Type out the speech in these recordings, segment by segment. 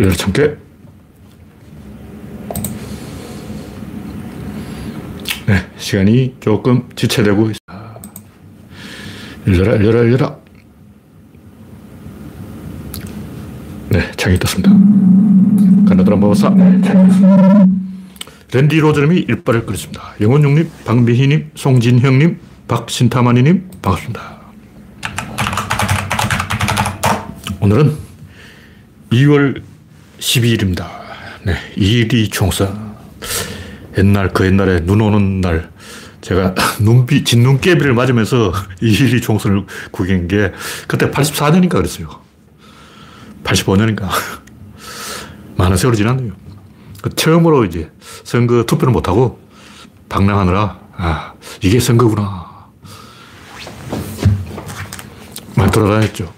열천 개. 네, 시간이 조금 지체되고 있습니다. 열려라, 열려라, 열려라. 네, 창이 떴습니다. 가나드라 모사. 랜디 로저님이 일발을 끌었습니다. 영원용님, 박미희님, 송진형님, 박신타마니님, 반갑습니다. 오늘은 2월 12일입니다. 네, 2일이 총사. 옛날, 그 옛날에 눈 오는 날, 제가 눈비, 진눈깨비를 맞으면서 2일이 총선을 구경한 게, 그때 84년인가 그랬어요. 85년인가. 많은 세월이 지났네요. 그 처음으로 이제 선거 투표를 못하고 방랑하느라, 아, 이게 선거구나. 많이 돌아다녔죠.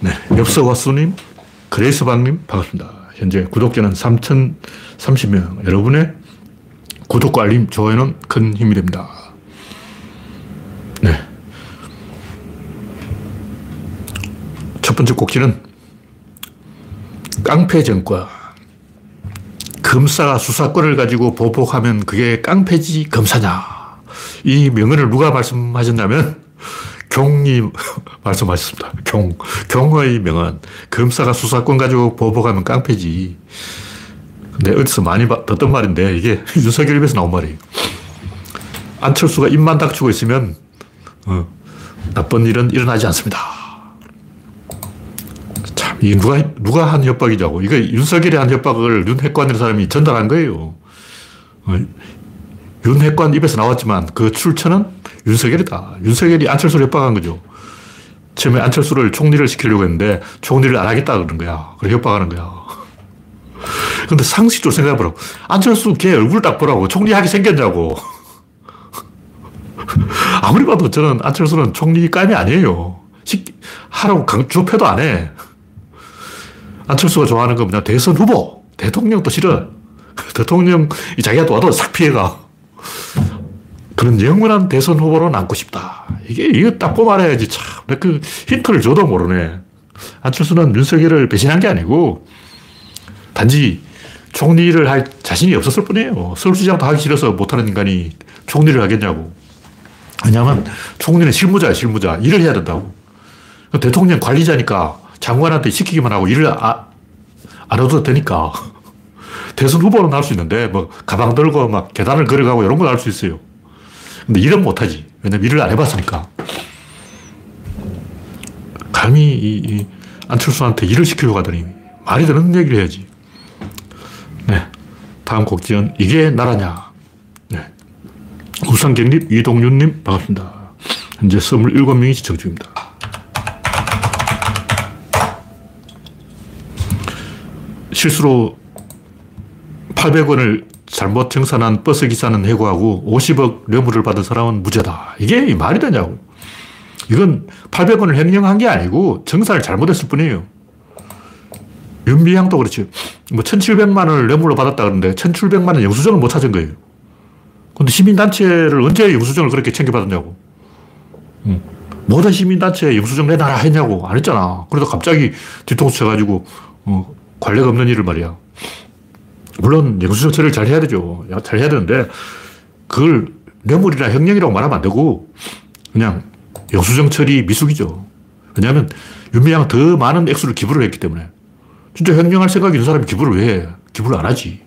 네. 엽서와수님, 그레이스방님, 반갑습니다. 현재 구독자는 3,030명. 여러분의 구독과 알림, 좋아요는 큰 힘이 됩니다. 네. 첫 번째 꼭지는 깡패 정과. 검사가 수사권을 가지고 보복하면 그게 깡패지 검사냐. 이 명언을 누가 말씀하셨냐면 경이 말씀하셨습니다. 경. 경의 명언. 검사가 수사권 가지고 보복하면 깡패지. 근데 어디서 많이 듣던 말인데 이게 윤석열 입에서 나온 말이에요. 안철수가 입만 닥치고 있으면 어, 나쁜 일은 일어나지 않습니다. 참, 이 누가, 누가 한 협박이냐고. 이거 윤석열이 한 협박을 윤핵관이라는 사람이 전달한 거예요. 어, 윤핵관 입에서 나왔지만 그 출처는 윤석열이다. 윤석열이 안철수를 협박한 거죠. 처음에 안철수를 총리를 시키려고 했는데 총리를 안 하겠다 그러는 거야. 그래 협박하는 거야. 근데 상식적으로 생각해보라고. 안철수 걔 얼굴 딱 보라고. 총리하게 생겼냐고. 아무리 봐도 저는 안철수는 총리 감이 아니에요. 시, 하라고 강조표도 안 해. 안철수가 좋아하는 건 뭐냐. 대선 후보. 대통령도 싫어. 대통령, 자기가 와도 싹 피해가. 그런 영원한 대선 후보로 남고 싶다. 이게, 이거 딱 말해야지. 참. 그 힌트를 줘도 모르네. 안철수는 윤석열을 배신한 게 아니고, 단지 총리를 할 자신이 없었을 뿐이에요. 서울시장도 하기 싫어서 못하는 인간이 총리를 하겠냐고. 왜냐하면 총리는 실무자야, 실무자. 일을 해야 된다고. 대통령 관리자니까 장관한테 시키기만 하고 일을 아, 안 해도 되니까. 대선 후보는 할 수 있는데, 뭐, 가방 들고 막 계단을 걸어가고 이런 건 할 수 있어요. 근데 일은 못하지. 왜냐면 일을 안 해봤으니까. 감히 이, 이 안철수한테 일을 시키려고 하더니 말이 되는 얘기를 해야지. 네. 다음 곡지는 이게 나라냐. 네. 우상경님, 이동윤님, 반갑습니다. 현재 27명이 시청 중입니다. 실수로 800원을 잘못 청산한 버스 기사는 해고하고 50억 뇌물을 받은 사람은 무죄다. 이게 말이 되냐고. 이건 800원을 횡령한 게 아니고 정산을 잘못했을 뿐이에요. 윤미향도 그렇죠. 뭐 1,700만 원을 뇌물로 받았다 그러는데 1,700만 원 영수증을 못 찾은 거예요. 근데 시민단체를 언제 영수증을 그렇게 챙겨받았냐고. 응. 모든 시민단체에 영수증 내놔라 했냐고. 안 했잖아. 그래도 갑자기 뒤통수 쳐가지고, 어, 관례가 없는 일을 말이야. 물론 영수증 처리를 잘 해야 되죠. 잘 해야 되는데, 그걸 뇌물이나 혁령이라고 말하면 안 되고, 그냥 영수증 처리 미숙이죠. 왜냐하면 윤미향은 더 많은 액수를 기부를 했기 때문에. 진짜 횡령할 생각이 있는 사람이 기부를 왜 해? 기부를 안 하지.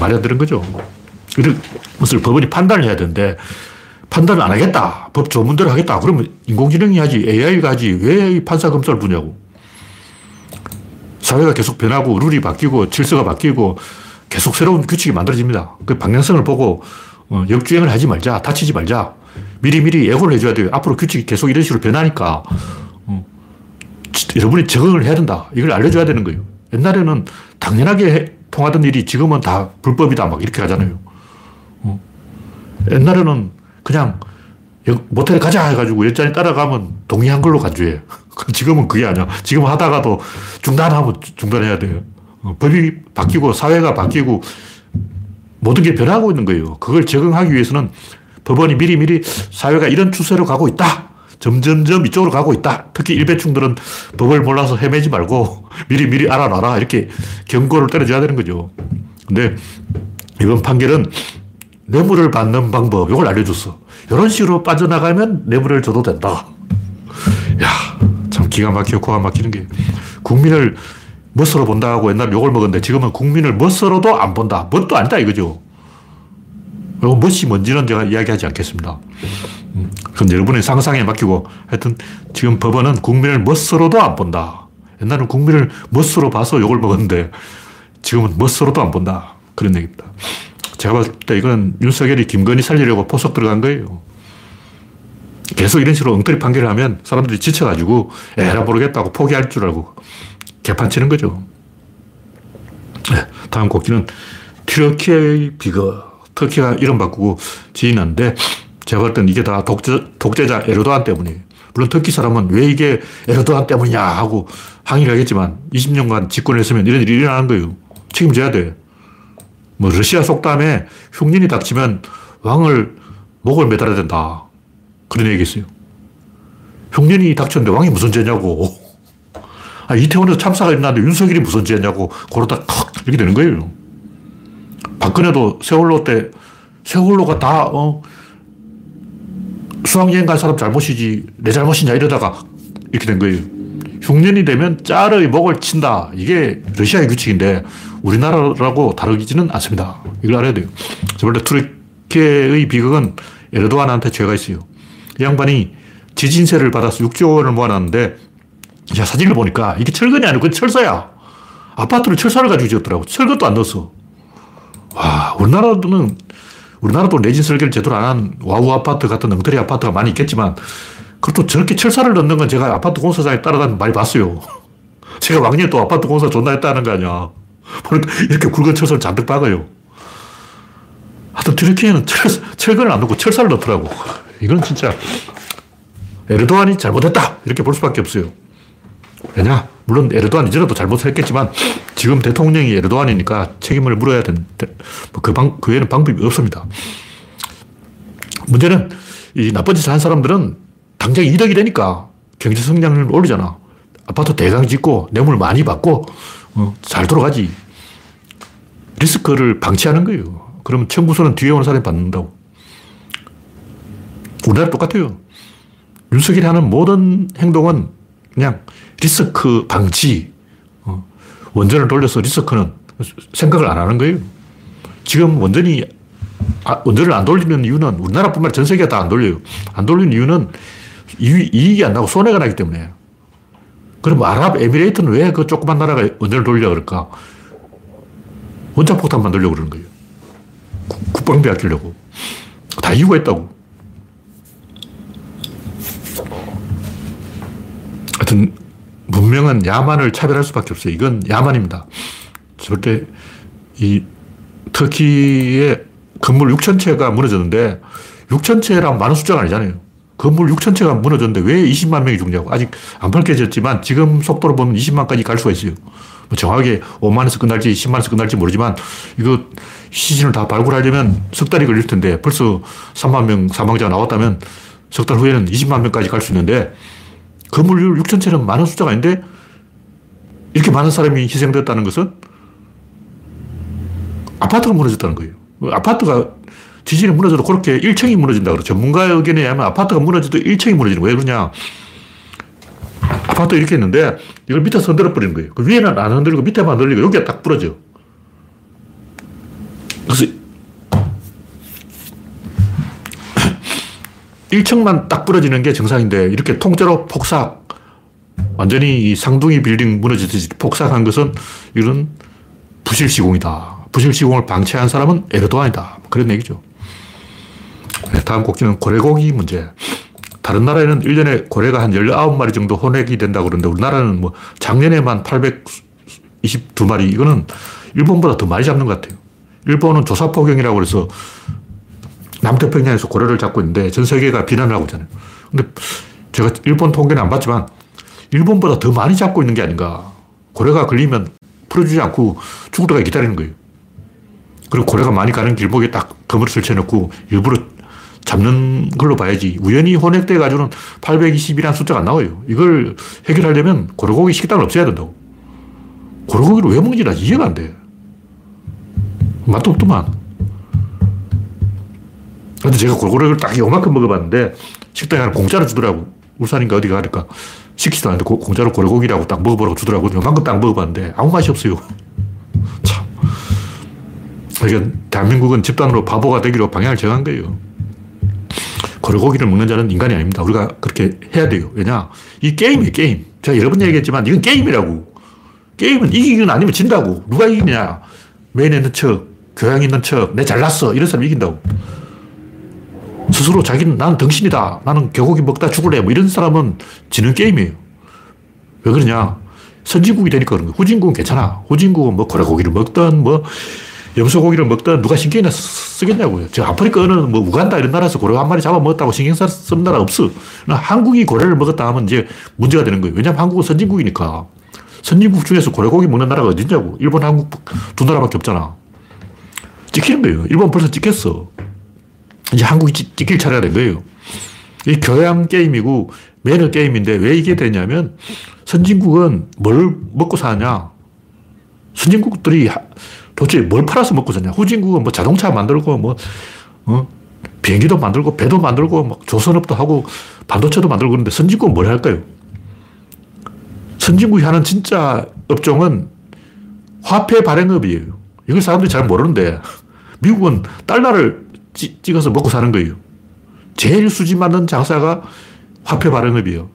말이 안 되는 거죠. 이런 것을 법원이 판단을 해야 되는데, 판단을 안 하겠다. 법 조문대로 하겠다. 그러면 인공지능이 하지. AI가 하지. 왜 판사 검사를 부냐고. 사회가 계속 변하고, 룰이 바뀌고, 질서가 바뀌고, 계속 새로운 규칙이 만들어집니다. 그 방향성을 보고, 어, 역주행을 하지 말자. 다치지 말자. 미리미리 예고를 해줘야 돼요. 앞으로 규칙이 계속 이런 식으로 변하니까, 어, 여러분이 적응을 해야 된다. 이걸 알려줘야 되는 거예요. 옛날에는 당연하게 통하던 일이 지금은 다 불법이다. 막 이렇게 하잖아요. 어. 옛날에는 그냥 모텔에 가자 해가지고 여자이 따라가면 동의한 걸로 간주해. 지금은 그게 아니야. 지금 하다가도 중단하면 중단해야 돼요. 어, 법이 바뀌고 사회가 바뀌고 모든 게 변하고 있는 거예요. 그걸 적응하기 위해서는 법원이 미리미리 사회가 이런 추세로 가고 있다. 점점점 이쪽으로 가고 있다. 특히 일배충들은 법을 몰라서 헤매지 말고 미리 미리 알아놔라. 이렇게 경고를 때려줘야 되는 거죠. 근데 이번 판결은 뇌물을 받는 방법, 이걸 알려줬어. 이런 식으로 빠져나가면 뇌물을 줘도 된다. 야, 참 기가 막히고 코가 막히는 게 국민을 멋으로 본다고 옛날 욕을 먹었는데 지금은 국민을 멋으로도 안 본다. 멋도 아니다 이거죠. 그리고 멋이 뭔지는 제가 이야기하지 않겠습니다. 음, 그건 여러분의 상상에 맡기고 하여튼 지금 법원은 국민을 멋으로도 안 본다. 옛날엔 국민을 멋으로 봐서 욕을 먹었는데 지금은 멋으로도 안 본다. 그런 얘기입니다. 제가 봤을 때 이건 윤석열이 김건희 살리려고 포석 들어간 거예요. 계속 이런 식으로 엉터리 판결을 하면 사람들이 지쳐가지고 에라 모르겠다고 포기할 줄 알고 개판 치는 거죠. 네, 다음 곡기는 트러키의 비거. 터키가 이름 바꾸고 지인한데 제가 볼 때는 이게 다 독재, 독재자 에르도안 때문이에요. 물론 터키 사람은 왜 이게 에르도안 때문이냐 하고 항의를 하겠지만 20년간 집권을 했으면 이런 일이 일어나는 거예요. 책임져야 돼. 뭐 러시아 속담에 흉년이 닥치면 왕을 목을 매달아야 된다. 그런 얘기 있어요. 흉년이 닥쳤는데 왕이 무슨 죄냐고. 아, 이태원에서 참사가 일어났는데 윤석열이 무슨 죄냐고. 그러다 컥 이렇게 되는 거예요. 박근혜도 세월호 때 세월호가 다, 어, 수학여행 간 사람 잘못이지 내 잘못이냐 이러다가 이렇게 된 거예요. 흉년이 되면 짤의 목을 친다. 이게 러시아의 규칙인데 우리나라라고 다르지는 않습니다. 이걸 알아야 돼요. 원래 투르키의 비극은 에르도안한테 죄가 있어요. 이 양반이 지진세를 받아서 6조 원을 모아놨는데 야, 사진을 보니까 이게 철근이 아니고 그 철사야. 아파트를 철사를 가지고 지었더라고. 철근도 안 넣었어. 와, 우리나라는, 우리나라도 내진 설계를 제대로 안 한 와우 아파트 같은 엉터리 아파트가 많이 있겠지만, 그것도 저렇게 철사를 넣는 건 제가 아파트 공사장에 따라다니면 많이 봤어요. 제가 왕년에 또 아파트 공사 존나 했다는 거 아니야. 보니까 이렇게 굵은 철사를 잔뜩 박아요. 하여튼 튀르키예는 철, 철근을 안 넣고 철사를 넣더라고. 이건 진짜 에르도안이 잘못했다. 이렇게 볼 수밖에 없어요. 왜냐? 물론 에르도안 이전에도 잘못했겠지만 지금 대통령이 에르도안이니까 책임을 물어야 되는, 그 방, 그 외에는 방법이 없습니다. 문제는 이 나쁜 짓을 한 사람들은 당장 이득이 되니까 경제 성장을 올리잖아. 아파트 대강 짓고 뇌물 많이 받고 어, 잘 돌아가지. 리스크를 방치하는 거예요. 그러면 청구서는 뒤에 오는 사람이 받는다고. 우리나라 똑같아요. 윤석열이 하는 모든 행동은 그냥 리스크 방지. 어, 원전을 돌려서 리스크는 생각을 안 하는 거예요. 지금 원전이, 아, 원전을 안 돌리는 이유는 우리나라뿐만 아니라 전 세계가 다 안 돌려요. 안 돌리는 이유는 이익이 안 나고 손해가 나기 때문에. 그럼 아랍에미레이트는 왜 그 조그만 나라가 원전을 돌려 그럴까? 원자폭탄 만들려고 그러는 거예요. 국방비 아끼려고. 다 이유가 있다고. 하여튼, 문명은 야만을 차별할 수밖에 없어요. 이건 야만입니다. 절대 이 터키의 건물 6천 채가 무너졌는데 6천 채랑 많은 숫자가 아니잖아요. 건물 6천 채가 무너졌는데 왜 20만 명이 죽냐고. 아직 안 밝혀졌지만 지금 속도로 보면 20만까지 갈 수가 있어요. 뭐 정확하게 5만에서 끝날지 10만에서 끝날지 모르지만 이거 시신을 다 발굴하려면 석 달이 걸릴 텐데 벌써 3만 명 사망자가 나왔다면 석 달 후에는 20만 명까지 갈 수 있는데 건물률 6천 채는 많은 숫자가 아닌데 이렇게 많은 사람이 희생됐다는 것은 아파트가 무너졌다는 거예요. 아파트가 지진이 무너져도 그렇게 1층이 무너진다 그러 전문가의 의견에 의하면 아파트가 무너져도 1층이 무너지는 거예요. 왜 그러냐. 아파트 이렇게 했는데 이걸 밑에서 흔들어 버리는 거예요. 그 위에는 안 흔들리고 밑에만 흔들리고 여기가 딱 부러져. 그래서 1층만 딱 부러지는 게 정상인데 이렇게 통째로 폭삭 완전히 쌍둥이 빌딩 무너지듯이 폭삭한 것은 이런 부실 시공이다. 부실 시공을 방치한 사람은 에르도안이다. 그런 얘기죠. 네, 다음 곡기는 고래고기 문제. 다른 나라에는 1년에 고래가 한 19마리 정도 혼액이 된다고 그러는데 우리나라는 뭐 작년에만 822마리. 이거는 일본보다 더 많이 잡는 것 같아요. 일본은 조사포경이라고 그래서 남태평양에서 고래를 잡고 있는데 전 세계가 비난을 하고 있잖아요. 근데 제가 일본 통계는 안 봤지만 일본보다 더 많이 잡고 있는 게 아닌가. 고래가 걸리면 풀어주지 않고 죽을 때까지 기다리는 거예요. 그리고 고래가 많이 가는 길목에 딱 그물을 설치해놓고 일부러 잡는 걸로 봐야지. 우연히 혼액돼 가지고는 820이라는 숫자가 안 나와요. 이걸 해결하려면 고래고기 식당을 없애야 된다고. 고래고기를 왜 먹는지 나 이해가 안 돼. 맛도 없더만. 근데 제가 고래고기를 딱 요만큼 먹어봤는데 식당에 하나 공짜로 주더라고. 울산인가 어디가 하니까 시키지도 않는데 공짜로 고래고기라고 딱 먹어보라고 주더라고. 요만큼 딱 먹어봤는데 아무 맛이 없어요. 참. 그러니까 대한민국은 집단으로 바보가 되기로 방향을 정한 거예요. 고래고기를 먹는 자는 인간이 아닙니다. 우리가 그렇게 해야 돼요. 왜냐? 이 게임이에요, 게임. 제가 여러 번 얘기했지만 이건 게임이라고. 게임은 이기기는 아니면 진다고. 누가 이기냐? 매너 있는 척, 교양 있는 척, 내 잘났어. 이런 사람 이긴다고. 스스로 자기는 나는 등신이다. 나는 개고기 먹다 죽을래. 뭐 이런 사람은 지는 게임이에요. 왜 그러냐? 선진국이 되니까 그런 거야. 후진국은 괜찮아. 후진국은 뭐 고래고기를 먹든 뭐 염소고기를 먹든 누가 신경이나 쓰겠냐고요. 저 아프리카는 뭐 우간다 이런 나라에서 고래 한 마리 잡아 먹었다고 신경 쓰는 나라 없어. 한국이 고래를 먹었다 하면 이제 문제가 되는 거예요. 왜냐하면 한국은 선진국이니까. 선진국 중에서 고래고기 먹는 나라가 어딨냐고. 일본, 한국 두 나라밖에 없잖아. 찍히는 거예요. 일본 벌써 찍혔어. 이제 한국이 찍 힐 차례가 된 거예요. 이 교양 게임이고 매너 게임인데 왜 이게 되냐면 선진국은 뭘 먹고 사냐. 선진국들이 도대체 뭘 팔아서 먹고 사냐. 후진국은 뭐 자동차 만들고 뭐, 어? 비행기도 만들고 배도 만들고 막 조선업도 하고 반도체도 만들고 그러는데 선진국은 뭘 할까요? 선진국이 하는 진짜 업종은 화폐 발행업이에요. 이걸 사람들이 잘 모르는데 미국은 달러를 찌, 찍어서 먹고 사는 거예요. 제일 수지 맞는 장사가 화폐 발행업이에요.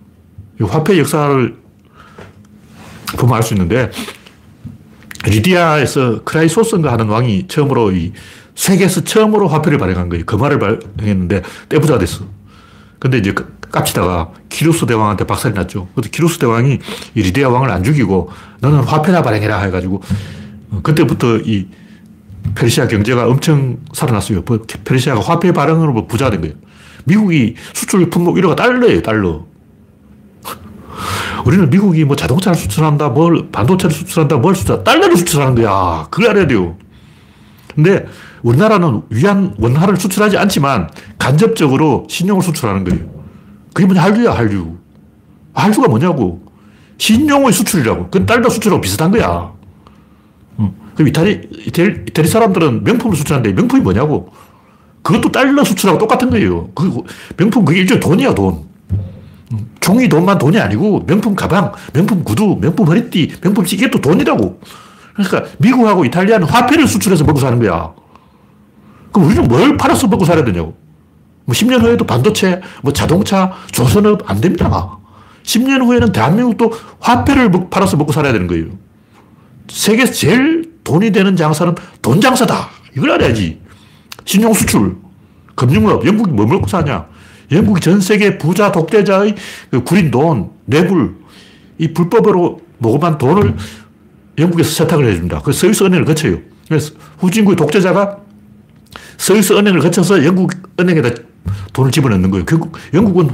화폐 역사를 보면 알 수 있는데 리디아에서 크로이소스인가 하는 왕이 처음으로 이 세계에서 처음으로 화폐를 발행한 거예요. 금화를 발행했는데 떼부자가 됐어. 근데 이제 깝치다가 키루스 대왕한테 박살이 났죠. 그래서 키루스 대왕이 이 리디아 왕을 안 죽이고 너는 화폐나 발행해라 해가지고 그때부터 이 페르시아 경제가 엄청 살아났어요. 뭐 페르시아가 화폐 발행으로 부자가 된 거예요. 미국이 수출 품목 1호가 달러예요, 달러. 우리는 미국이 뭐 자동차를 수출한다, 뭘, 반도체를 수출한다, 뭘 수출, 달러를 수출하는 거야. 그걸 알아야 돼요. 근데 우리나라는 위안 원화를 수출하지 않지만 간접적으로 신용을 수출하는 거예요. 그게 뭐냐, 한류야, 한류. 한류가 뭐냐고. 신용의 수출이라고. 그건 달러 수출하고 비슷한 거야. 그럼 이탈리, 이탈리, 이탈리 사람들은 명품을 수출하는데 명품이 뭐냐고. 그것도 달러 수출하고 똑같은 거예요. 그 명품 그게 일종의 돈이야, 돈. 종이 돈만 돈이 아니고 명품 가방, 명품 구두, 명품 허리띠, 명품 시계 도 돈이라고. 그러니까 미국하고 이탈리아는 화폐를 수출해서 먹고 사는 거야. 그럼 우리는 뭘 팔아서 먹고 살아야 되냐고. 뭐 10년 후에도 반도체, 뭐 자동차, 조선업 안 됩니다. 10년 후에는 대한민국도 화폐를 팔아서 먹고 살아야 되는 거예요. 세계에서 제일 돈이 되는 장사는 돈 장사다. 이걸 알아야지. 신용 수출, 금융업, 영국이 뭐 먹고 사냐? 영국이 전 세계 부자 독재자의 그 구린 돈, 뇌불, 이 불법으로 모금한 돈을 영국에서 세탁을 해줍니다. 그 스위스 은행을 거쳐요. 그래서 후진국의 독재자가 스위스 은행을 거쳐서 영국 은행에다 돈을 집어넣는 거예요. 결국 영국은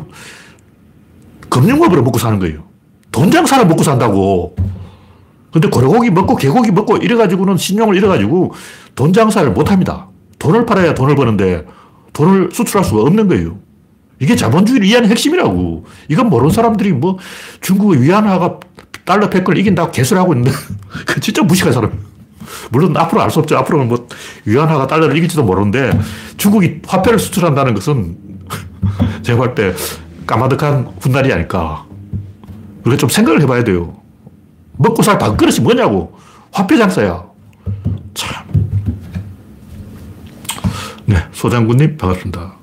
금융업으로 먹고 사는 거예요. 돈 장사를 먹고 산다고. 근데 고래고기 먹고 개고기 먹고 이래가지고는 신용을 잃어가지고 돈 장사를 못 합니다. 돈을 팔아야 돈을 버는데 돈을 수출할 수가 없는 거예요. 이게 자본주의를 이해하는 핵심이라고. 이건 모르는 사람들이 뭐 중국의 위안화가 달러 패권을 이긴다고 개소리하고 있는데 그 진짜 무식한 사람. 물론 앞으로 알 수 없죠. 앞으로는 뭐 위안화가 달러를 이길지도 모르는데 중국이 화폐를 수출한다는 것은 제가 볼 때 까마득한 훗날이 아닐까. 우리가 좀 생각을 해봐야 돼요. 먹고 살 밥그릇이 뭐냐고. 화폐 장사야. 참. 네, 소장군님 반갑습니다.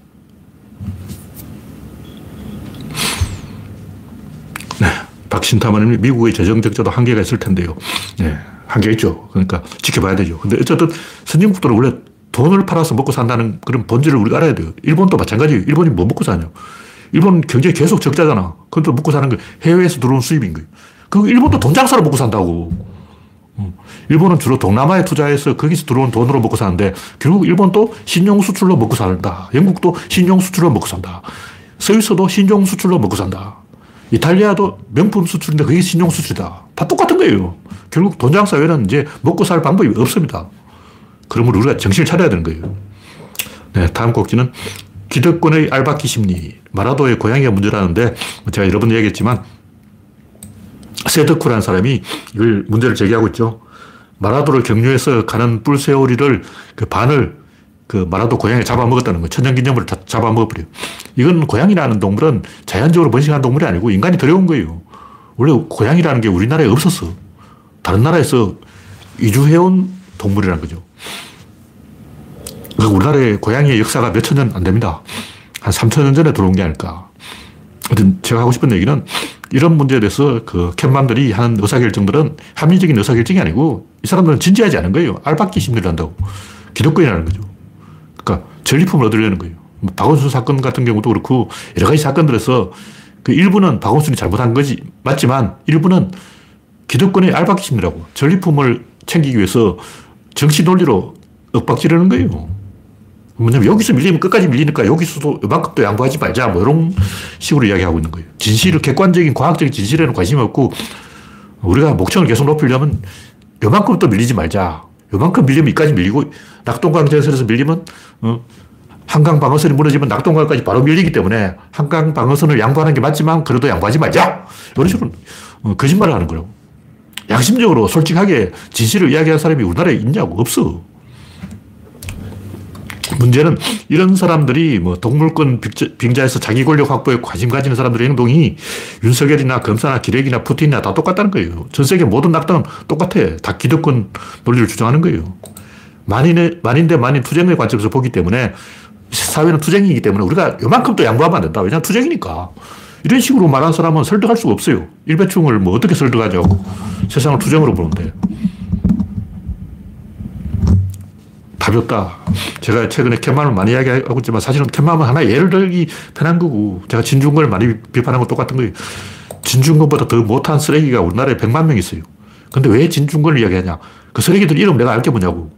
네, 박신타마님 미국의 재정 적자도 한계가 있을 텐데요. 네, 한계 있죠. 그러니까 지켜봐야 되죠. 근데 어쨌든 선진국들은 원래 돈을 팔아서 먹고 산다는 그런 본질을 우리가 알아야 돼요. 일본도 마찬가지예요. 일본이 뭐 먹고 사냐. 일본 경제 계속 적자잖아. 그것도 먹고 사는 거 해외에서 들어온 수입인 거예요. 그 일본도 돈 장사로 먹고 산다고. 음. 일본은 주로 동남아에 투자해서 거기서 들어온 돈으로 먹고 사는데 결국 일본도 신용 수출로 먹고 산다. 영국도 신용 수출로 먹고 산다. 스위스도 신용 수출로 먹고 산다. 이탈리아도 명품 수출인데 그게 신용 수출이다. 다 똑같은 거예요. 결국 돈 장사 외에는 이제 먹고 살 방법이 없습니다. 그러므로 우리가 정신을 차려야 되는 거예요. 네, 다음 곡지는 기득권의 알바키 심리. 마라도의 고양이가 문제라는데 제가 여러 번 얘기했지만 세드쿠라는 사람이 이걸 문제를 제기하고 있죠. 마라도를 경유해서 가는 뿔새오리를 그 반을 그 마라도 고양이 잡아먹었다는 거예요. 천연기념물을 다 잡아먹어버려요. 이건 고양이라는 동물은 자연적으로 번식한 동물이 아니고 인간이 들여온 거예요. 원래 고양이라는 게 우리나라에 없었어. 다른 나라에서 이주해온 동물이라는 거죠. 그러니까 우리나라에 고양이의 역사가 몇 천 년 안 됩니다. 한 3천 년 전에 들어온 게 아닐까. 하여튼 제가 하고 싶은 얘기는 이런 문제에 대해서 그 캔맘들이 하는 의사결정들은 합리적인 의사결정이 아니고 이 사람들은 진지하지 않은 거예요. 알박기 심리를 한다고. 기독교인이라는 거죠. 전리품을 얻으려는 거예요. 뭐 박원순 사건 같은 경우도 그렇고 여러 가지 사건들에서 그 일부는 박원순이 잘못한 거지 맞지만 일부는 기득권의 알박기 심리라고 전리품을 챙기기 위해서 정치 논리로 윽박지르는 거예요. 뭐냐면 여기서 밀리면 끝까지 밀리니까 여기서도 이만큼도 양보하지 말자 뭐 이런 식으로 이야기하고 있는 거예요. 진실을 객관적인 과학적인 진실에는 관심이 없고 우리가 목청을 계속 높이려면 요만큼 또 밀리지 말자. 요만큼 밀리면 이까지 밀리고 낙동강 전선에서 밀리면 어, 한강 방어선이 무너지면 낙동강까지 바로 밀리기 때문에 한강 방어선을 양보하는 게 맞지만 그래도 양보하지 말자. 이런 식으로 어, 거짓말을 하는 거라고. 양심적으로 솔직하게 진실을 이야기하는 사람이 우리나라에 있냐고 없어. 문제는 이런 사람들이 뭐 동물권 빙자에서 자기 권력 확보에 관심 가지는 사람들의 행동이 윤석열이나 검사나 기레기나 푸틴이나 다 똑같다는 거예요. 전 세계 모든 낙당은 똑같아. 다 기득권 논리를 주장하는 거예요. 만인의, 만인 대 만인 투쟁의 관점에서 보기 때문에 사회는 투쟁이기 때문에 우리가 요만큼 또 양보하면 안 된다. 왜냐하면 투쟁이니까. 이런 식으로 말하는 사람은 설득할 수가 없어요. 일배충을 뭐 어떻게 설득하냐고. 세상을 투쟁으로 보는데. 없다. 제가 최근에 캔맘을 많이 이야기하고 있지만 사실은 캔맘은 하나 예를 들기 편한 거고 제가 진중권을 많이 비판한 건 똑같은 거예요. 진중권보다 더 못한 쓰레기가 우리나라에 100만 명 있어요. 근데 왜 진중권을 이야기하냐? 그 쓰레기들 이름 내가 알게 뭐냐고.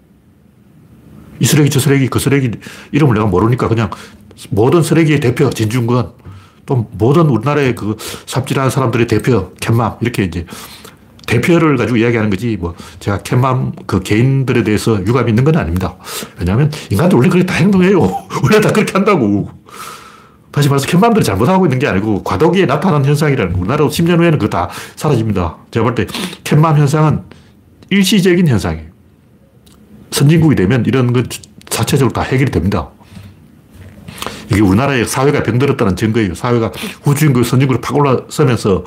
이 쓰레기, 저 쓰레기, 그 쓰레기 이름을 내가 모르니까 그냥 모든 쓰레기의 대표 진중권 또 모든 우리나라의 그 삽질하는 사람들의 대표 캔맘 이렇게 이제 대표를 가지고 이야기하는 거지, 뭐, 제가 캔맘 그 개인들에 대해서 유감이 있는 건 아닙니다. 왜냐하면 인간들 원래 그렇게 다 행동해요. 원래 다 그렇게 한다고. 다시 말해서 캔맘들이 잘못하고 있는 게 아니고 과도기에 나타나는 현상이라는 거. 우리나라 10년 후에는 그거 다 사라집니다. 제가 볼때 캔맘 현상은 일시적인 현상이에요. 선진국이 되면 이런 것 자체적으로 다 해결이 됩니다. 이게 우리나라의 사회가 병들었다는 증거예요. 사회가 후진국, 선진국으로 팍 올라서면서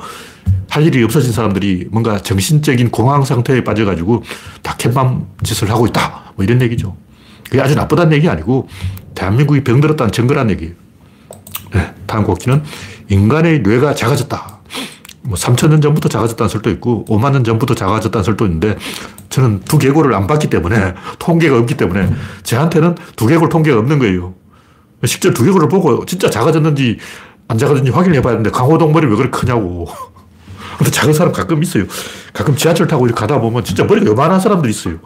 할 일이 없어진 사람들이 뭔가 정신적인 공황 상태에 빠져가지고 다 캣맘 짓을 하고 있다. 뭐 이런 얘기죠. 그게 아주 나쁘다는 얘기 아니고 대한민국이 병들었다는 증거란 얘기예요. 네, 다음 곡기는 인간의 뇌가 작아졌다. 뭐 3천 년 전부터 작아졌다는 설도 있고 5만 년 전부터 작아졌다는 설도 있는데 저는 두개골을 안 봤기 때문에 통계가 없기 때문에 저한테는 두개골 통계가 없는 거예요. 실제 두개골을 보고 진짜 작아졌는지 안 작아졌는지 확인해 봐야 되는데 강호동 머리 왜 그렇게 크냐고. 근데 작은 사람 가끔 있어요. 가끔 지하철 타고 이렇게 가다 보면 진짜 머리가 요만한 사람들 있어요.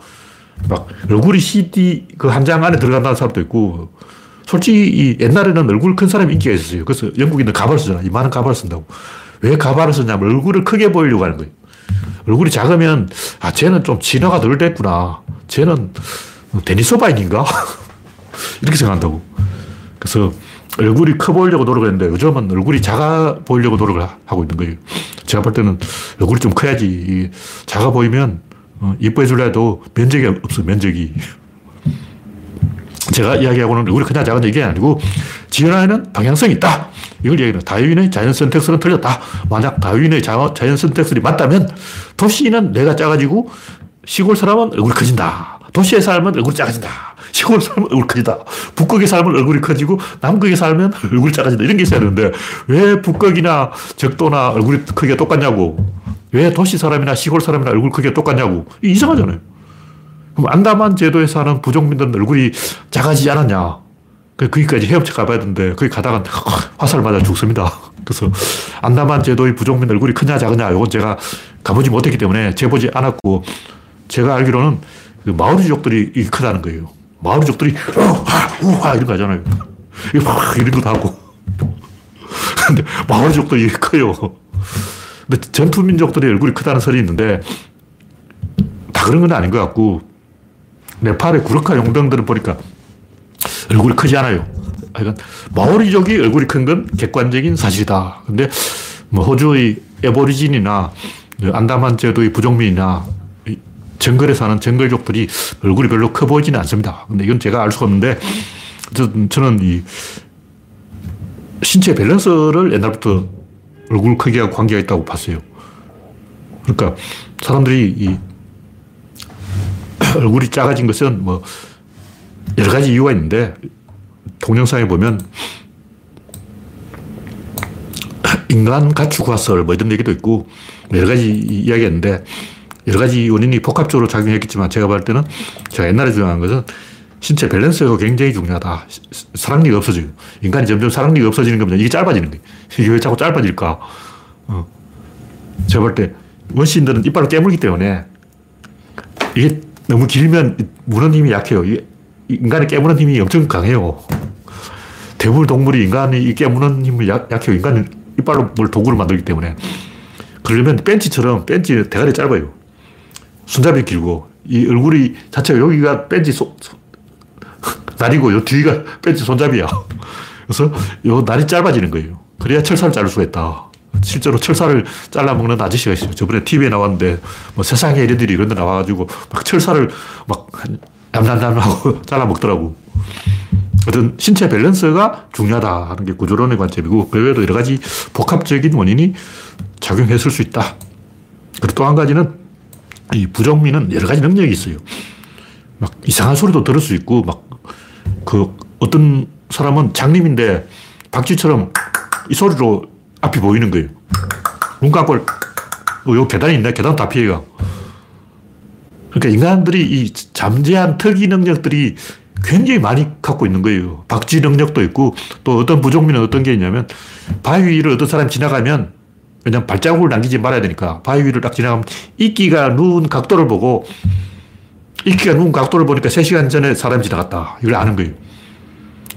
막 얼굴이 CD 그 한 장 안에 들어간다는 사람도 있고 솔직히 옛날에는 얼굴 큰 사람이 인기가 있었어요. 그래서 영국인들 가발 쓰잖아. 이만한 가발 쓴다고. 왜 가발을 쓰냐면 얼굴을 크게 보이려고 하는 거예요. 얼굴이 작으면 아 쟤는 좀 진화가 덜 됐구나. 쟤는 데니소바인인가? 이렇게 생각한다고. 그래서 얼굴이 커 보이려고 노력을 했는데 요즘은 얼굴이 작아 보이려고 노력을 하고 있는 거예요. 제가 볼 때는 얼굴이 좀 커야지. 작아 보이면 어, 이뻐해 줄려 해도 면적이 없어, 면적이. 제가 이야기하고는 얼굴이 크냐 작은 얘기 아니고 진화에는 방향성이 있다. 이걸 얘기해요. 다윈의 자연 선택설은 틀렸다. 만약 다윈의 자연 선택설이 맞다면 도시는 내가 작아지고 시골 사람은 얼굴이 커진다. 도시에 살면 얼굴이 작아진다. 시골 살면 얼굴 커진다. 북극에 살면 얼굴이 커지고 남극에 살면 얼굴이 작아진다. 이런 게 있어야 되는데 왜 북극이나 적도나 얼굴이 크기가 똑같냐고. 왜 도시 사람이나 시골 사람이나 얼굴 크기가 똑같냐고. 이상하잖아요. 그럼 안다만 제도에 사는 부족민들은 얼굴이 작아지지 않았냐. 그 거기까지 헤엄쳐 가봐야 되는데 거기 가다가 화살 맞아 죽습니다. 그래서 안다만 제도의 부족민 얼굴이 크냐 작으냐 이건 제가 가보지 못했기 때문에 재보지 않았고 제가 알기로는 그 마오리 족들이 크다는 거예요. 마오리족들이 우하, 우하 이런 거 하잖아요. 이런 것도 하고. 근데 마오리족들이 커요. 근데 전투민족들이 얼굴이 크다는 설이 있는데 다 그런 건 아닌 것 같고 네팔의 구르카 용병들은 보니까 얼굴이 크지 않아요. 하여간 마오리족이 얼굴이 큰 건 객관적인 사실이다. 근데 뭐 호주의 Aborigine이나 안다만 제도의 부족민이나 정글에 사는 정글족들이 얼굴이 별로 커 보이지는 않습니다. 근데 이건 제가 알 수가 없는데 저는 이 신체 밸런스를 옛날부터 얼굴 크기와 관계가 있다고 봤어요. 그러니까 사람들이 이 얼굴이 작아진 것은 뭐 여러 가지 이유가 있는데 동영상에 보면 인간 가축화설 뭐 이런 얘기도 있고 여러 가지 이야기가 있는데 여러 가지 원인이 복합적으로 작용했겠지만 제가 볼 때는 제가 옛날에 주장한 것은 신체 밸런스가 굉장히 중요하다. 사랑니가 없어져요. 인간이 점점 사랑니가 없어지는 겁니다. 이게 짧아지는 거예요. 이게 왜 자꾸 짧아질까? 어. 제가 볼 때 원시인들은 이빨을 깨물기 때문에 이게 너무 길면 무는 힘이 약해요. 인간의 깨무는 힘이 엄청 강해요. 대부분 동물이 인간이 깨무는 힘을 약, 약해요. 인간은 이빨로 뭘 도구를 만들기 때문에. 그러려면 벤치처럼 벤치 대가리 짧아요. 손잡이 길고 이 얼굴이 자체가 여기가 소, 소, 날이고 요 뒤가 벤치 손잡이야. 그래서 요 날이 짧아지는 거예요. 그래야 철사를 자를 수가 있다. 실제로 철사를 잘라먹는 아저씨가 있어요. 저번에 TV에 나왔는데, 뭐 세상에 이런 일이 이런 데 나와가지고, 막 철사를 막, 얌얌얌하고 잘라먹더라고. 어떤 신체 밸런스가 중요하다 하는 게 구조론의 관점이고, 그 외에도 여러 가지 복합적인 원인이 작용했을 수 있다. 그리고 또 한 가지는, 이 부정민은 여러 가지 능력이 있어요. 막 이상한 소리도 들을 수 있고, 막, 그, 어떤 사람은 장님인데, 박쥐처럼 이 소리로 앞이 보이는 거예요. 눈 감고, 어, 요 계단이 있네. 계단 다 피해가. 그러니까 인간들이 이 잠재한 특이 능력들이 굉장히 많이 갖고 있는 거예요. 박쥐 능력도 있고, 또 어떤 부족민은 어떤 게 있냐면, 바위 위를 어떤 사람이 지나가면, 그냥 발자국을 남기지 말아야 되니까, 바위 위를 딱 지나가면, 이끼가 누운 각도를 보고, 이끼가 누운 각도를 보니까 3시간 전에 사람이 지나갔다. 이걸 아는 거예요.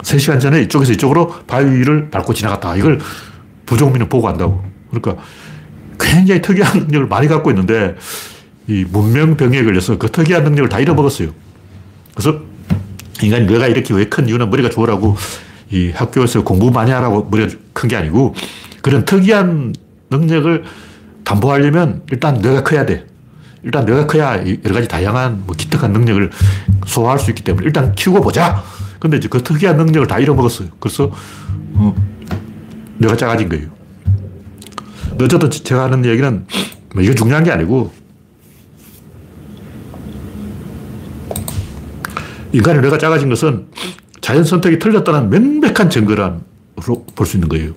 3시간 전에 이쪽에서 이쪽으로 바위 위를 밟고 지나갔다. 이걸 부족민은 보고 간다고. 그러니까 굉장히 특이한 능력을 많이 갖고 있는데 이 문명병에 걸려서 그 특이한 능력을 다 잃어먹었어요. 그래서 인간이 뇌가 이렇게 왜 큰 이유는 머리가 좋으라고 이 학교에서 공부 많이 하라고 머리가 큰 게 아니고 그런 특이한 능력을 담보하려면 일단 뇌가 커야 돼. 일단 뇌가 커야 여러 가지 다양한 뭐 기특한 능력을 소화할 수 있기 때문에 일단 키우고 보자. 근데 이제 그 특이한 능력을 다 잃어먹었어요. 그래서 어, 뇌가 작아진 거예요. 어쨌든 제가 하는 얘기는 뭐 이게 중요한 게 아니고 인간의 뇌가 작아진 것은 자연 선택이 틀렸다는 명백한 증거란로 볼 수 있는 거예요.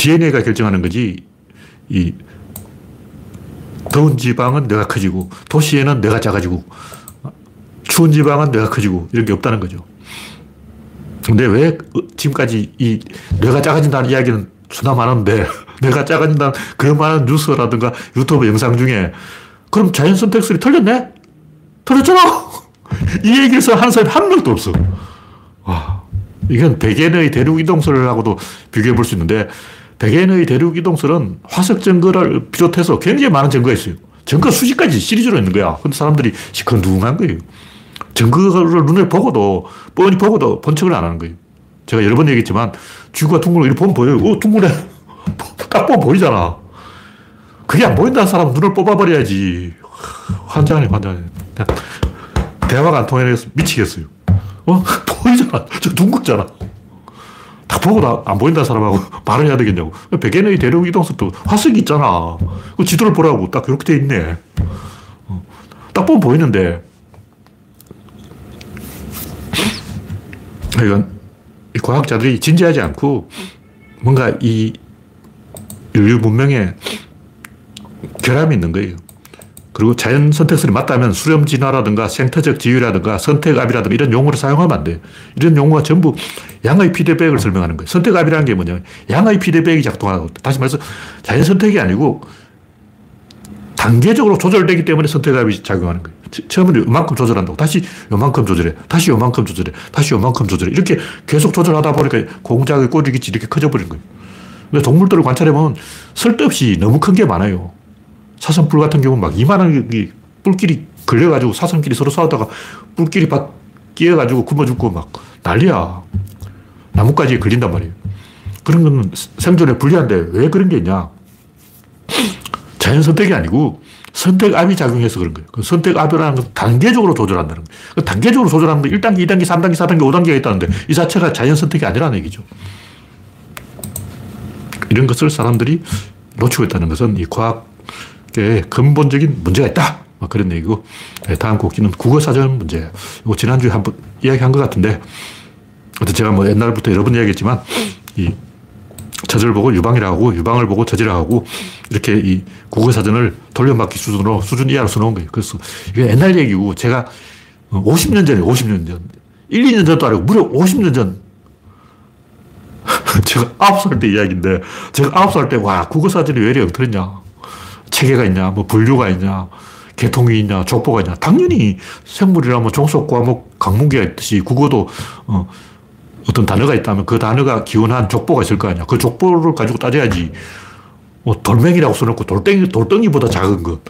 DNA가 결정하는 거지, 이 더운 지방은 뇌가 커지고, 도시에는 뇌가 작아지고, 추운 지방은 뇌가 커지고, 이런 게 없다는 거죠. 근데 왜 지금까지 이 뇌가 작아진다는 이야기는 수나 많은데 뇌가 작아진다는 그 많은 뉴스라든가 유튜브 영상 중에 그럼 자연 선택설이 틀렸네? 틀렸잖아! 이 얘기에서 한 사람이 한 명도 없어. 와, 이건 백엔의 대륙 이동설하고도 비교해 볼 수 있는데 백엔의 대륙 이동설은 화석 증거를 비롯해서 굉장히 많은 증거가 있어요. 증거 수십 가지 시리즈로 있는 거야. 근데 사람들이 시큰둥한 거예요. 증거를 눈에 보고도, 뻔히 보고도 본척을 안 하는 거예요. 제가 여러 번 얘기했지만, 쥐가 둥글고 이렇게 보면 보여요. 어, 둥글네. 딱 보면 보이잖아. 그게 안 보인다는 사람은 눈을 뽑아버려야지. 환장하네, 환장하네. 대화가 안 통해서 미치겠어요. 어? 보이잖아. 저 둥글잖아. 딱 보고 안 보인다는 사람하고 말을 해야 되겠냐고. 백엔의 대륙 이동속도 화석이 있잖아. 그 지도를 보라고 딱 이렇게 돼 있네. 어. 딱 보면 보이는데, 이건 과학자들이 진지하지 않고 뭔가 이 인류 문명에 결함이 있는 거예요. 그리고 자연 선택설이 맞다면 수렴 진화라든가 생태적 지위라든가 선택압이라든가 이런 용어를 사용하면 안 돼요. 이런 용어가 전부 양의 피드백을 설명하는 거예요. 선택압이라는 게 뭐냐. 양의 피드백이 작동하고, 다시 말해서 자연 선택이 아니고 단계적으로 조절되기 때문에 선택압이 작용하는 거예요. 처음에는 요만큼 조절한다고. 다시 요만큼 조절해. 다시 요만큼 조절해. 다시 요만큼 조절해. 이렇게 계속 조절하다 보니까 공작의 꼬리깃이 이렇게 커져버린 거예요. 근데 동물들을 관찰해보면 쓸데없이 너무 큰 게 많아요. 사슴뿔 같은 경우는 막 이만한 게 뿔끼리 걸려가지고 사슴끼리 서로 싸우다가 뿔끼리 바, 끼어가지고 굶어 죽고 막 난리야. 나뭇가지에 걸린단 말이에요. 그런 건 생존에 불리한데 왜 그런 게 있냐? 자연 선택이 아니고 선택압이 작용해서 그런 거예요. 그 선택압이라는 건 단계적으로 조절한다는 거예요. 그 단계적으로 조절하는 건 1단계, 2단계, 3단계, 4단계, 5단계가 있다는데 이 자체가 자연 선택이 아니라는 얘기죠. 이런 것을 사람들이 놓치고 있다는 것은 이 과학 의 근본적인 문제가 있다. 그런 얘기고 네, 다음 곡지는 국어사전 문제예요. 이거 지난주에 한번 이야기한 것 같은데 제가 뭐 옛날부터 여러 번 이야기했지만 이 저절 보고 유방이라고 유방을 보고 저지라 하고 이렇게 이 국어사전을 돌려막기 수준으로 수준 이하로 써놓은 거예요. 그래서 이게 옛날 얘기고 제가 50년 전에 50년 전 1, 2년 전도 아니고 무려 50년 전 제가 9살 때 이야기인데 제가 9살 때 와 국어사전이 왜 이래 엉터렸냐 체계가 있냐 뭐 분류가 있냐 계통이 있냐 족보가 있냐 당연히 생물이라면 종속 과목 강문기가 있듯이 국어도 어, 어떤 단어가 있다면 그 단어가 기원한 족보가 있을 거 아니야. 그 족보를 가지고 따져야지. 뭐 돌멩이라고 써놓고 돌덩이, 돌덩이보다 작은 것.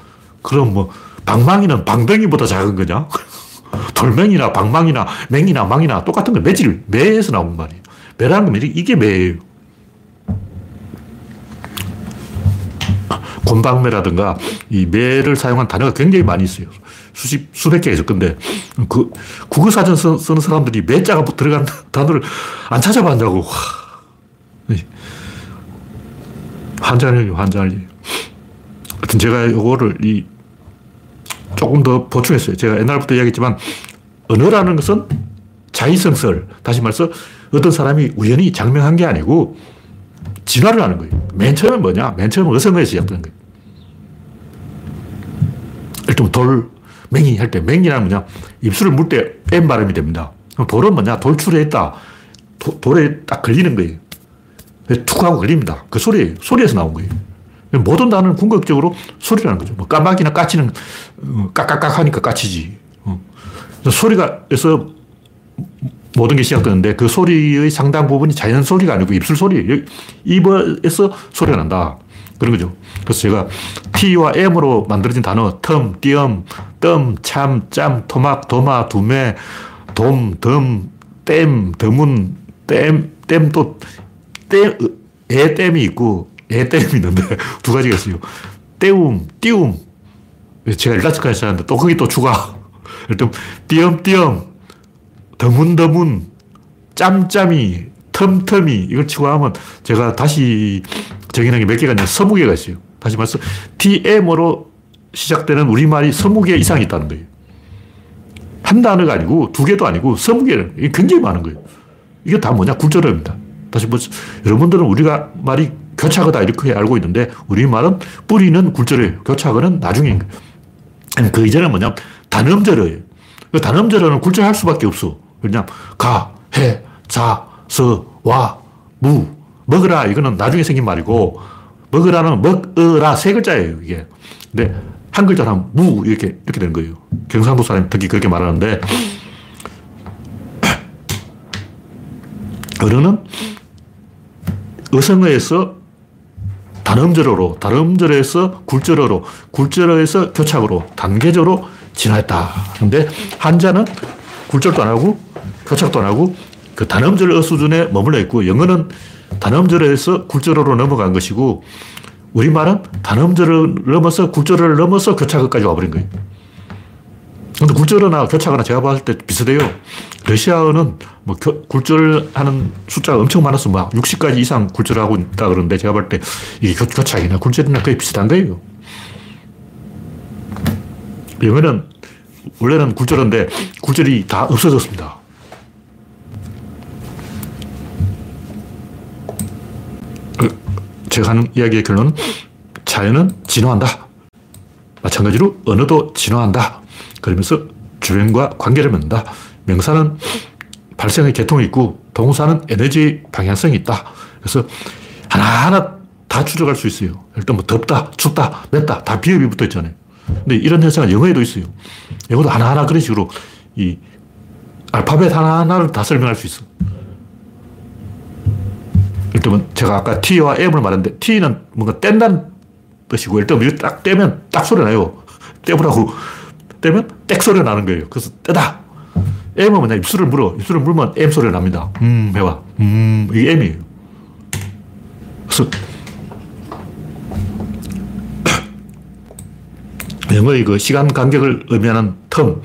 그럼 뭐 방망이는 방덩이보다 작은 거냐? 돌멩이나 방망이나 맹이나 망이나 똑같은 거 매질, 매에서 나온 말이에요. 매라는 건 이게 매예요. 곤방매라든가 이 매를 사용한 단어가 굉장히 많이 있어요. 수십, 수백 개가 있을 건데, 그, 국어사전 쓰, 는 사람들이 몇 자가 들어간 단어를 안 찾아봤냐고. 환장이에요, 환장이. 하여튼 제가 이거를 이, 조금 더 보충했어요. 제가 옛날부터 이야기했지만, 언어라는 것은 자의성설, 다시 말해서 어떤 사람이 우연히 장명한 게 아니고, 진화를 하는 거예요. 맨 처음엔 뭐냐? 맨 처음은 어성어에서 시작되는 거예요. 일단 돌, 맹이 할 때, 맹이라는 뭐냐? 입술을 물때뺀 발음이 됩니다. 돌은 뭐냐? 돌출했다. 도, 돌에 딱 걸리는 거예요. 툭 하고 걸립니다. 그 소리예요. 소리에서 나온 거예요. 모든 단어는 궁극적으로 소리라는 거죠. 뭐 까마귀나 까치는 어, 까까깍 하니까 까치지. 어. 소리가 에서 모든 게 시작되는데 그 소리의 상당 부분이 자연 소리가 아니고 입술 소리예요. 입에서 소리가 난다. 그런 거죠. 그래서 제가 T와 M으로 만들어진 단어, 텀, 띄엄, 뜸, 참, 짬, 토막, 도마, 두매, 돔, 덤, 댐, 드문, 댐, 댐 또, 댐, 애 댐이 있고, 애 댐이 있는데 두 가지가 있어요. 떼움, 띄움. 제가 일라스까지 하는데 또 거기 또 추가. 일단, 띄엄, 띄엄, 더문, 더문, 짬짬이, 텀텀이, 이걸 치고 하면 제가 다시 정의하는 게 몇 개가 아니라 서무 개가 있어요. 다시 말해서 TM으로 시작되는 우리말이 서무 개 이상이 있다는 거예요. 한 단어가 아니고 두 개도 아니고 서무 개는 이게 굉장히 많은 거예요. 이게 다 뭐냐? 굴절어입니다. 다시 뭐 여러분들은 우리가 말이 교차거다 이렇게 알고 있는데 우리말은 뿌리는 굴절어예요. 교차거는 나중인 거예요. 그 이전에 뭐냐? 단음절어예요. 그 단음절어는 굴절할 수밖에 없어. 그냥 가, 해, 자, 서, 와, 무, 먹으라 이거는 나중에 생긴 말이고 먹으라는 먹으라 세 글자예요 이게. 근데 한 글자로 무 이렇게 이렇게 되는 거예요. 경상도 사람이 특히 그렇게 말하는데 어른은 어성어에서 단음절어로, 단음절에서 굴절어로, 굴절어에서 교착으로 단계적으로 진화했다. 근데 한자는 굴절도 안 하고 교착도 안 하고 그 단음절 수준에 머물러 있고 영어는 단음절에서 굴절어로 넘어간 것이고 우리말은 단음절을 넘어서 굴절어를 넘어서 교착어까지 와버린 거예요. 근데 굴절어나 교착어나 제가 봤을 때 비슷해요. 러시아어는 뭐 교, 굴절하는 숫자가 엄청 많아서 막 60가지 이상 굴절하고 있다 그러는데 제가 볼 때 이게 교, 교착이나 굴절이나 거의 비슷한 거예요. 영어는 원래는 굴절인데 굴절이 다 없어졌습니다. 제가 하는 이야기의 결론은 자연은 진화한다. 마찬가지로 언어도 진화한다. 그러면서 주변과 관계를 맺는다. 명사는 발생의 계통이 있고 동사는 에너지 방향성이 있다. 그래서 하나하나 다 추적할 수 있어요. 일단 뭐 덥다, 춥다, 맵다 다 비읍이 붙어 있잖아요. 근데 이런 현상은 영어에도 있어요. 영어도 하나하나 그런 식으로 이 알파벳 하나하나를 다 설명할 수 있어. 일단 제가 아까 T와 M을 말했는데 T는 뭔가 뗀다는 뜻이고 일단 이거 딱 떼면 딱 소리 나요. 떼보라고 떼면 땡 소리 나는 거예요. 그래서 떼다. M은 뭐냐? 입술을 물어. 입술을 물면 M 소리가 납니다. 음, 해봐. 음, 이게 M이에요. 그래서 영어의 그 시간 간격을 의미하는 텀,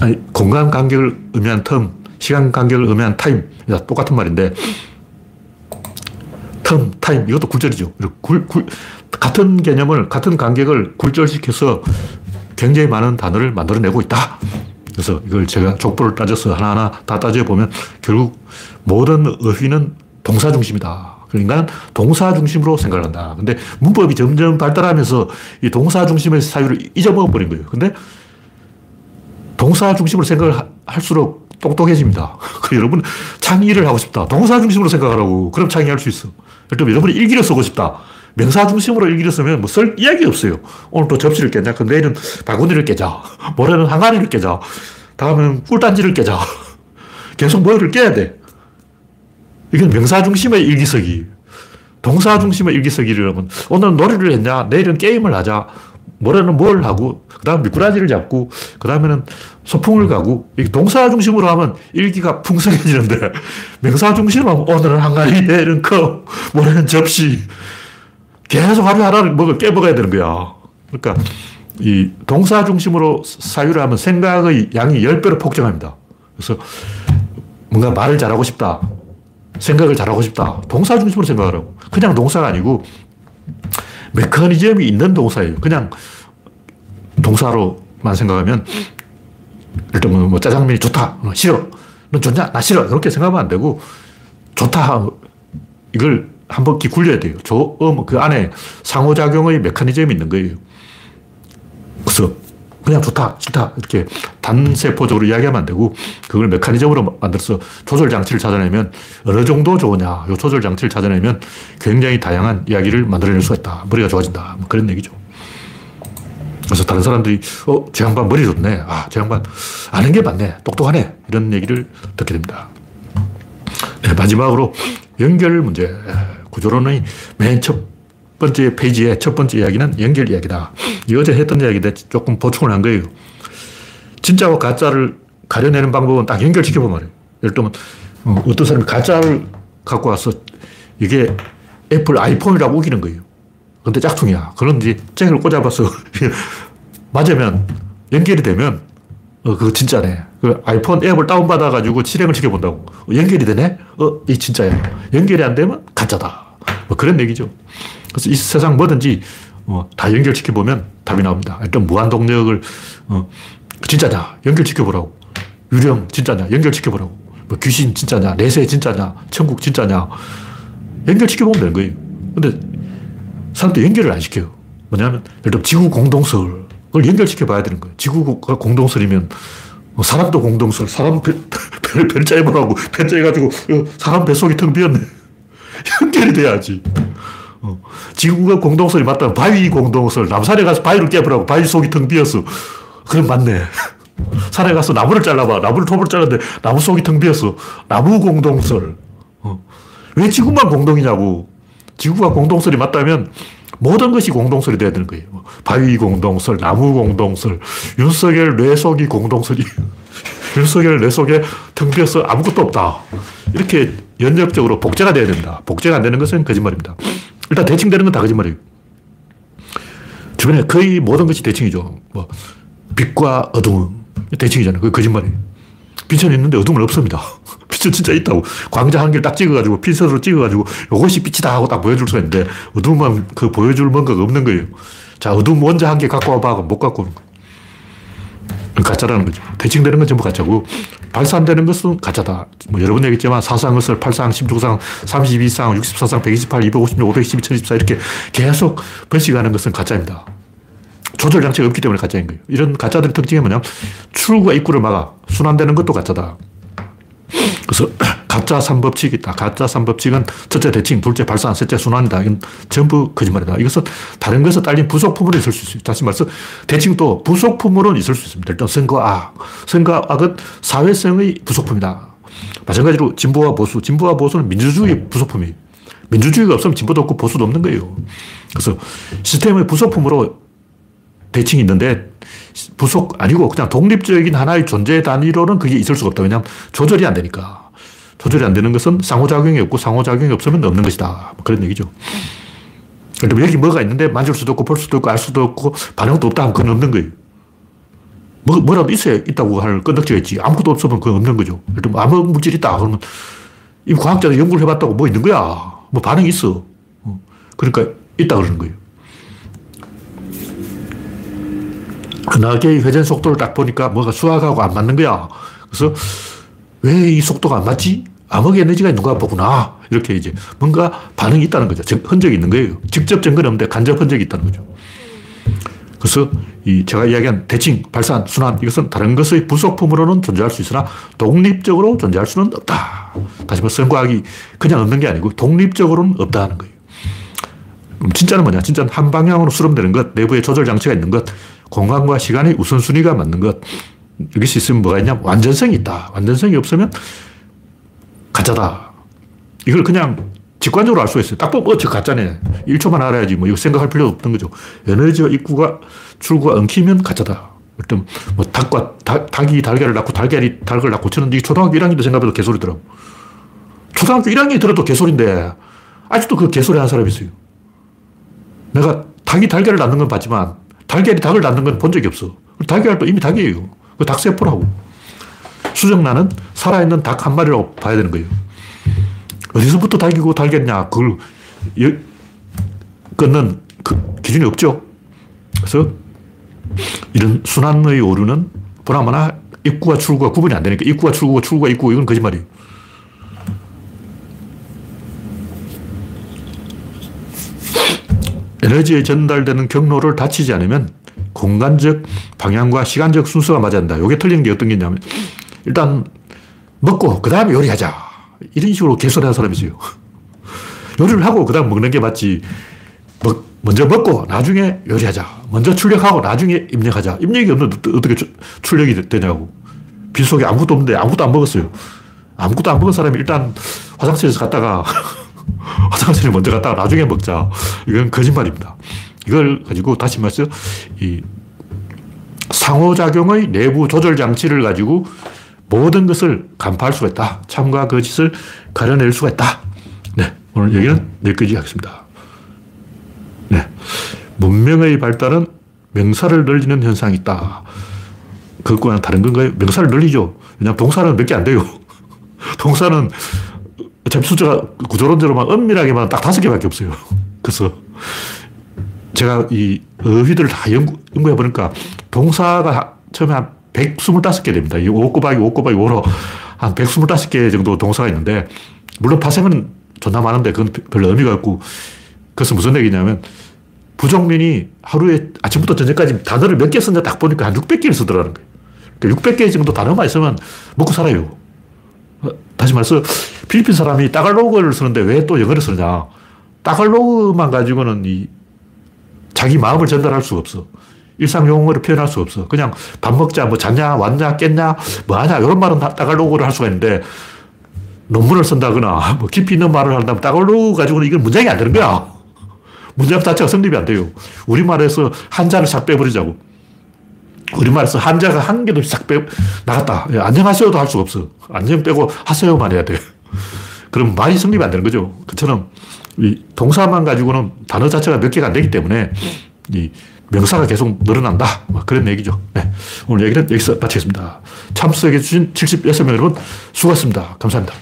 아니, 공간 간격을 의미하는 텀, 시간 간격을 의미하는 타임. 똑같은 말인데, term, time, 이것도 굴절이죠. 굴, 굴, 같은 개념을, 같은 간격을 굴절시켜서 굉장히 많은 단어를 만들어내고 있다. 그래서 이걸 제가 족보를 따져서 하나하나 다 따져보면 결국 모든 어휘는 동사 중심이다. 그러니까 동사 중심으로 생각을 한다. 근데 문법이 점점 발달하면서 이 동사 중심의 사유를 잊어먹어 버린 거예요. 근데 동사 중심으로 생각을 할수록 똑똑해집니다. 여러분 창의를 하고 싶다. 동사 중심으로 생각하라고. 그럼 창의할 수 있어. 예를 여러분이 일기를 쓰고 싶다. 명사 중심으로 일기를 쓰면 뭐 쓸 이야기 없어요. 오늘 또 접시를 깨자. 그 내일은 바구니를 깨자. 모레는 항아리를 깨자. 다음은 꿀단지를 깨자. 계속 뭐를 깨야 돼. 이건 명사 중심의 일기쓰기. 동사 중심의 일기쓰기를 하 오늘은 놀이를 했냐, 내일은 게임을 하자, 모레는 뭘 하고, 그 다음 미꾸라지를 잡고, 그 다음에는 소풍을 가고, 동사 중심으로 하면 일기가 풍성해지는데, 명사 중심으로 하면 오늘은 한가위, 내일은 컵, 모레는 접시. 계속 하루 하나를 먹을 깨먹어야 되는 거야. 그러니까, 이 동사 중심으로 사유를 하면 생각의 양이 10배로 폭증합니다. 그래서 뭔가 말을 잘하고 싶다. 생각을 잘하고 싶다. 동사 중심으로 생각하라고. 그냥 동사가 아니고 메커니즘이 있는 동사예요. 그냥 동사로만 생각하면 일단 뭐, 뭐 짜장면이 좋다. 뭐 싫어. 넌 좋냐? 나 싫어. 이렇게 생각하면 안 되고 좋다. 이걸 한 바퀴 굴려야 돼요. 조, 음, 그 안에 상호작용의 메커니즘이 있는 거예요. 그래서 그냥 좋다, 싫다, 이렇게 단세포적으로 이야기하면 안 되고, 그걸 메커니즘으로 만들어서 조절 장치를 찾아내면 어느 정도 좋으냐, 요 조절 장치를 찾아내면 굉장히 다양한 이야기를 만들어낼 수가 있다. 머리가 좋아진다. 뭐 그런 얘기죠. 그래서 다른 사람들이, 어, 저 양반 머리 좋네. 아, 저 양반 아는 게 많네. 똑똑하네. 이런 얘기를 듣게 됩니다. 네, 마지막으로 연결 문제. 구조론의 맨 첫 번째 페이지의 첫 번째 이야기는 연결 이야기다. 이 어제 했던 이야기인데 조금 보충을 한 거예요. 진짜와 가짜를 가려내는 방법은 딱 연결시켜보면 말이에요. 예를 들면, 어, 어떤 사람이 가짜를 갖고 와서 이게 애플 아이폰이라고 우기는 거예요. 근데 짝퉁이야. 그런 이제 잭을 꽂아봐서 맞으면 연결이 되면 어, 그거 진짜네. 그 아이폰 앱을 다운받아가지고 실행을 시켜본다고. 어, 연결이 되네? 어, 이 진짜야. 연결이 안 되면 가짜다. 뭐 그런 얘기죠. 그래서 이 세상 뭐든지 어, 다 연결시켜 보면 답이 나옵니다. 일단 무한동력을 어, 진짜냐 연결시켜 보라고. 유령 진짜냐 연결시켜 보라고. 뭐 귀신 진짜냐 내세 진짜냐 천국 진짜냐 연결시켜 보면 되는 거예요. 근데 사람들 연결을 안 시켜요. 뭐냐면 예를 들어 지구 공동설 그걸 연결시켜 봐야 되는 거예요. 지구가 공동설이면 뭐 사람도 공동설, 사람 배, 배, 배자 해보라고 배자 해가지고 어, 사람 뱃속이 텅 비었네. 연결이 돼야지. 어. 지구가 공동설이 맞다면 바위 공동설. 남산에 가서 바위를 깨보라고. 바위 속이 텅 비었어. 그럼 맞네. 산에 가서 나무를 잘라봐. 나무를 톱으로 잘랐는데 나무 속이 텅 비었어. 나무 공동설. 어. 왜 지구만 공동이냐고. 지구가 공동설이 맞다면 모든 것이 공동설이 돼야 되는 거예요. 바위 공동설, 나무 공동설, 윤석열 뇌 속이 공동설이. 윤석열 뇌 속에 텅 비어서 아무것도 없다. 이렇게 연역적으로 복제가 돼야 된다. 복제가 안 되는 것은 거짓말입니다. 일단 대칭 되는 건 다 거짓말이에요. 주변에 거의 모든 것이 대칭이죠. 뭐, 빛과 어둠. 대칭이잖아요. 그게 거짓말이에요. 빛은 있는데 어둠은 없습니다. 빛은 진짜 있다고. 광자 한 개를 딱 찍어가지고, 핀셋으로 찍어가지고, 이것이 빛이다 하고 딱 보여줄 수가 있는데, 어둠만 그 보여줄 뭔가가 없는 거예요. 자, 어둠 원자 한 개 갖고 와봐. 못 갖고 오는 거예요. 가짜라는 거죠. 대칭되는 건 전부 가짜고, 발산되는 것은 가짜다. 뭐 여러 번 얘기했지만 사상 것을 8상, 16상, 32상, 64상, 128, 256, 512, 1024 이렇게 계속 번식하는 것은 가짜입니다. 조절 장치가 없기 때문에 가짜인 거예요. 이런 가짜들의 특징이 뭐냐면 출구와 입구를 막아. 순환되는 것도 가짜다. 그래서 가짜 삼법칙이 있다. 가짜 삼법칙은 첫째 대칭, 둘째 발산, 셋째 순환이다. 이건 전부 거짓말이다. 이것은 다른 것에 딸린 부속품으로 있을 수 있어요. 다시 말해서 대칭도 부속품으로는 있을 수 있습니다. 일단 선거 악. 선거 악은 사회성의 부속품이다. 마찬가지로 진보와 보수. 진보와 보수는 민주주의 부속품이에요. 민주주의가 없으면 진보도 없고 보수도 없는 거예요. 그래서 시스템의 부속품으로 대칭이 있는데 부속 아니고 그냥 독립적인 하나의 존재 단위로는 그게 있을 수가 없다. 왜냐하면 조절이 안 되니까. 조절이 안 되는 것은 상호작용이 없고 상호작용이 없으면 없는 것이다. 뭐 그런 얘기죠. 그럼 여기 뭐가 있는데 만질 수도 없고 볼 수도 없고 알 수도 없고 반응도 없다 하면 그건 없는 거예요. 뭐, 뭐라도 있어야 있다고 할 건덕지가 있지. 아무것도 없으면 그건 없는 거죠. 예를 들면 아무 물질 있다. 그러면 이 과학자들 연구를 해봤다고 뭐 있는 거야. 뭐 반응이 있어. 어. 그러니까 있다 그러는 거예요. 은하계의 회전 속도를 딱 보니까 뭐가 수학하고 안 맞는 거야. 그래서 왜 이 속도가 안 맞지? 암흑 에너지가 있는가 보구나. 이렇게 이제 뭔가 반응이 있다는 거죠. 흔적이 있는 거예요. 직접 증거는 없는데 간접 흔적이 있다는 거죠. 그래서 이 제가 이야기한 대칭, 발산, 순환 이것은 다른 것의 부속품으로는 존재할 수 있으나 독립적으로 존재할 수는 없다. 다시 말해 선과학이 그냥 없는 게 아니고 독립적으로는 없다는 거예요. 그럼 진짜는 뭐냐? 진짜는 한 방향으로 수렴되는 것, 내부에 조절 장치가 있는 것, 공간과 시간의 우선순위가 맞는 것. 이것이 있으면 뭐가 있냐? 완전성이 있다. 완전성이 없으면 가짜다. 이걸 그냥 직관적으로 알 수 있어요. 딱 보면, 어, 저 가짜네. 1초만 알아야지. 뭐, 이거 생각할 필요 없던 거죠. 에너지와 입구가, 출구가 엉키면 가짜다. 어떤, 뭐, 닭과, 닭, 닭이 달걀을 낳고 달걀이 닭을 낳고 치는데, 초등학교 1학년도 생각해도 개소리더라고. 초등학교 1학년이 들어도 개소리인데, 아직도 그 개소리 하는 사람이 있어요. 내가 닭이 달걀을 낳는 건 봤지만, 달걀이 닭을 낳는 건 본 적이 없어. 달걀도 이미 닭이에요. 그 닭세포라고. 수정란은 살아있는 닭 한 마리라고 봐야 되는 거예요. 어디서부터 닭이고 달겠냐. 그걸 끊는 그 기준이 없죠. 그래서 이런 순환의 오류는 보나마나 입구와 출구가 구분이 안 되니까 입구와 출구가 출구가 입구 이건 거짓말이에요. 에너지에 전달되는 경로를 닫히지 않으면 공간적 방향과 시간적 순서가 맞아야 한다. 이게 틀린 게 어떤 게 있냐면 일단 먹고 그 다음에 요리하자. 이런 식으로 개소리하는 사람이 있어요. 요리를 하고 그 다음 먹는 게 맞지. 먹, 먼저 먹고 나중에 요리하자. 먼저 출력하고 나중에 입력하자. 입력이 없는데 어떻게 출력이 되냐고. 빗속에 아무것도 없는데 아무것도 안 먹었어요. 아무것도 안 먹은 사람이 일단 화장실에서 갔다가 화장실에 먼저 갔다가 나중에 먹자. 이건 거짓말입니다. 이걸 가지고 다시 말해서 이 상호작용의 내부 조절 장치를 가지고 모든 것을 간파할 수가 있다. 참과 거짓을 가려낼 수가 있다. 네. 오늘 얘기는 여기까지 하겠습니다. 네. 문명의 발달은 명사를 늘리는 현상이 있다. 그것과는 다른 건가요? 명사를 늘리죠. 왜냐하면 동사는 몇 개 안 돼요. 동사는 어차피 숫자가 구조론대로만 엄밀하게만 딱 다섯 개밖에 없어요. 그래서 제가 이 어휘들을 다 연구, 연구해 보니까 동사가 처음에 한 125개 됩니다. 이 5 곱하기 5 곱하기 5로 한 125개 정도 동사가 있는데, 물론 파생은 존나 많은데 그건 별로 의미가 없고, 그것은 무슨 얘기냐면, 부정민이 하루에 아침부터 저녁까지 단어를 몇 개 썼냐 딱 보니까 한 600개를 쓰더라는 거예요. 그러니까 600개 정도 단어만 있으면 먹고 살아요. 어, 다시 말해서 필리핀 사람이 따갈로그를 쓰는데 왜 또 영어를 쓰느냐. 따갈로그만 가지고는 이 자기 마음을 전달할 수가 없어. 일상 용어로 표현할 수 없어. 그냥 밥 먹자, 뭐 잤냐, 왔냐, 깼냐, 뭐 하냐, 이런 말은 따갈로그를 할 수가 있는데 논문을 쓴다거나 뭐 깊이 있는 말을 한다면 따갈로그 가지고는 이건 문장이 안 되는 거야. 문장 자체가 성립이 안 돼요. 우리말에서 한자를 싹 빼버리자고. 우리말에서 한자가 한 개도 싹 빼, 나갔다. 예, 안녕하세요도 할 수가 없어. 안녕 빼고 하세요만 해야 돼. 그럼 말이 성립이 안 되는 거죠. 그처럼 이 동사만 가지고는 단어 자체가 몇 개가 안 되기 때문에 이 명사가 계속 늘어난다. 뭐 그런 얘기죠. 네. 오늘 얘기는 여기서 마치겠습니다. 참석해주신 76명 여러분 수고하셨습니다. 감사합니다.